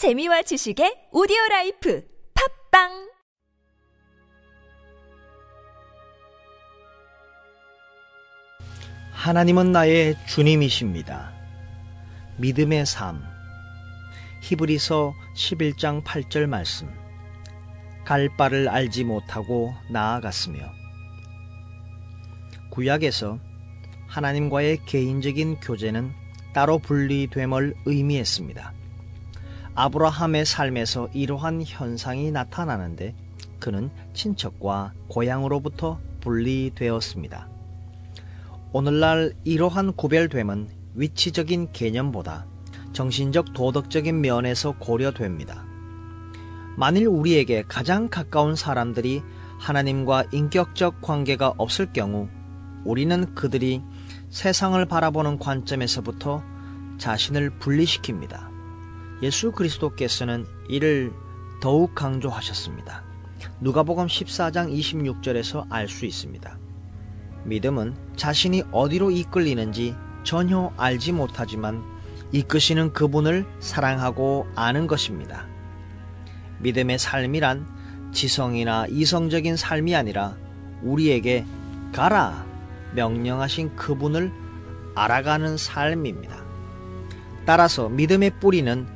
재미와 지식의 오디오 라이프 팟빵 하나님은 나의 주님이십니다. 믿음의 삶. 히브리서 11장 8절 말씀. 갈 바를 알지 못하고 나아갔으며 구약에서 하나님과의 개인적인 교제는 따로 분리됨을 의미했습니다. 아브라함의 삶에서 이러한 현상이 나타나는데 그는 친척과 고향으로부터 분리되었습니다. 오늘날 이러한 구별됨은 위치적인 개념보다 정신적 도덕적인 면에서 고려됩니다. 만일 우리에게 가장 가까운 사람들이 하나님과 인격적 관계가 없을 경우 우리는 그들이 세상을 바라보는 관점에서부터 자신을 분리시킵니다. 예수 그리스도께서는 이를 더욱 강조하셨습니다. 누가복음 14장 26절에서 알 수 있습니다. 믿음은 자신이 어디로 이끌리는지 전혀 알지 못하지만 이끄시는 그분을 사랑하고 아는 것입니다. 믿음의 삶이란 지성이나 이성적인 삶이 아니라 우리에게 가라 명령하신 그분을 알아가는 삶입니다. 따라서 믿음의 뿌리는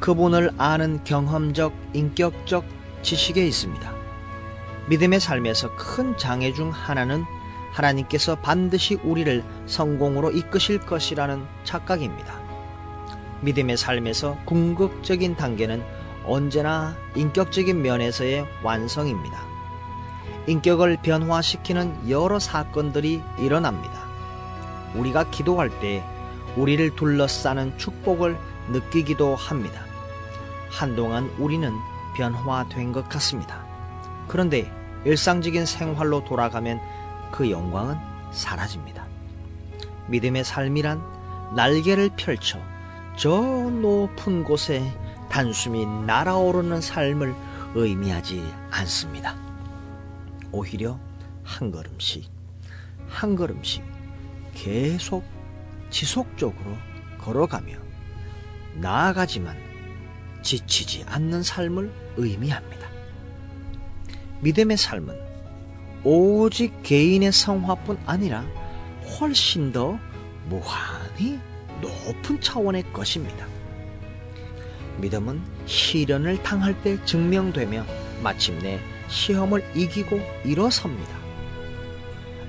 그분을 아는 경험적, 인격적 지식에 있습니다. 믿음의 삶에서 큰 장애 중 하나는 하나님께서 반드시 우리를 성공으로 이끄실 것이라는 착각입니다. 믿음의 삶에서 궁극적인 단계는 언제나 인격적인 면에서의 완성입니다. 인격을 변화시키는 여러 사건들이 일어납니다. 우리가 기도할 때 우리를 둘러싸는 축복을 느끼기도 합니다. 한동안 우리는 변화된 것 같습니다. 그런데 일상적인 생활로 돌아가면 그 영광은 사라집니다. 믿음의 삶이란 날개를 펼쳐 저 높은 곳에 단숨이 날아오르는 삶을 의미하지 않습니다. 오히려 한 걸음씩, 한 걸음씩 계속 지속적으로 걸어가며 나아가지만 지치지 않는 삶을 의미합니다. 믿음의 삶은 오직 개인의 성화뿐 아니라 훨씬 더 무한히 높은 차원의 것입니다. 믿음은 시련을 당할 때 증명되며 마침내 시험을 이기고 일어섭니다.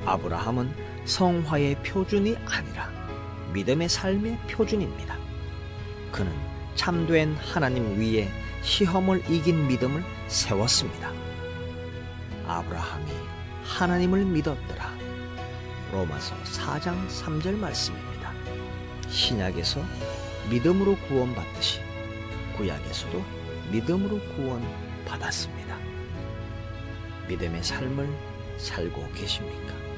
아브라함은 성화의 표준이 아니라 믿음의 삶의 표준입니다. 그는 참된 하나님 위에 시험을 이긴 믿음을 세웠습니다. 아브라함이 하나님을 믿었더라. 로마서 4장 3절 말씀입니다. 신약에서 믿음으로 구원받듯이 구약에서도 믿음으로 구원받았습니다. 믿음의 삶을 살고 계십니까?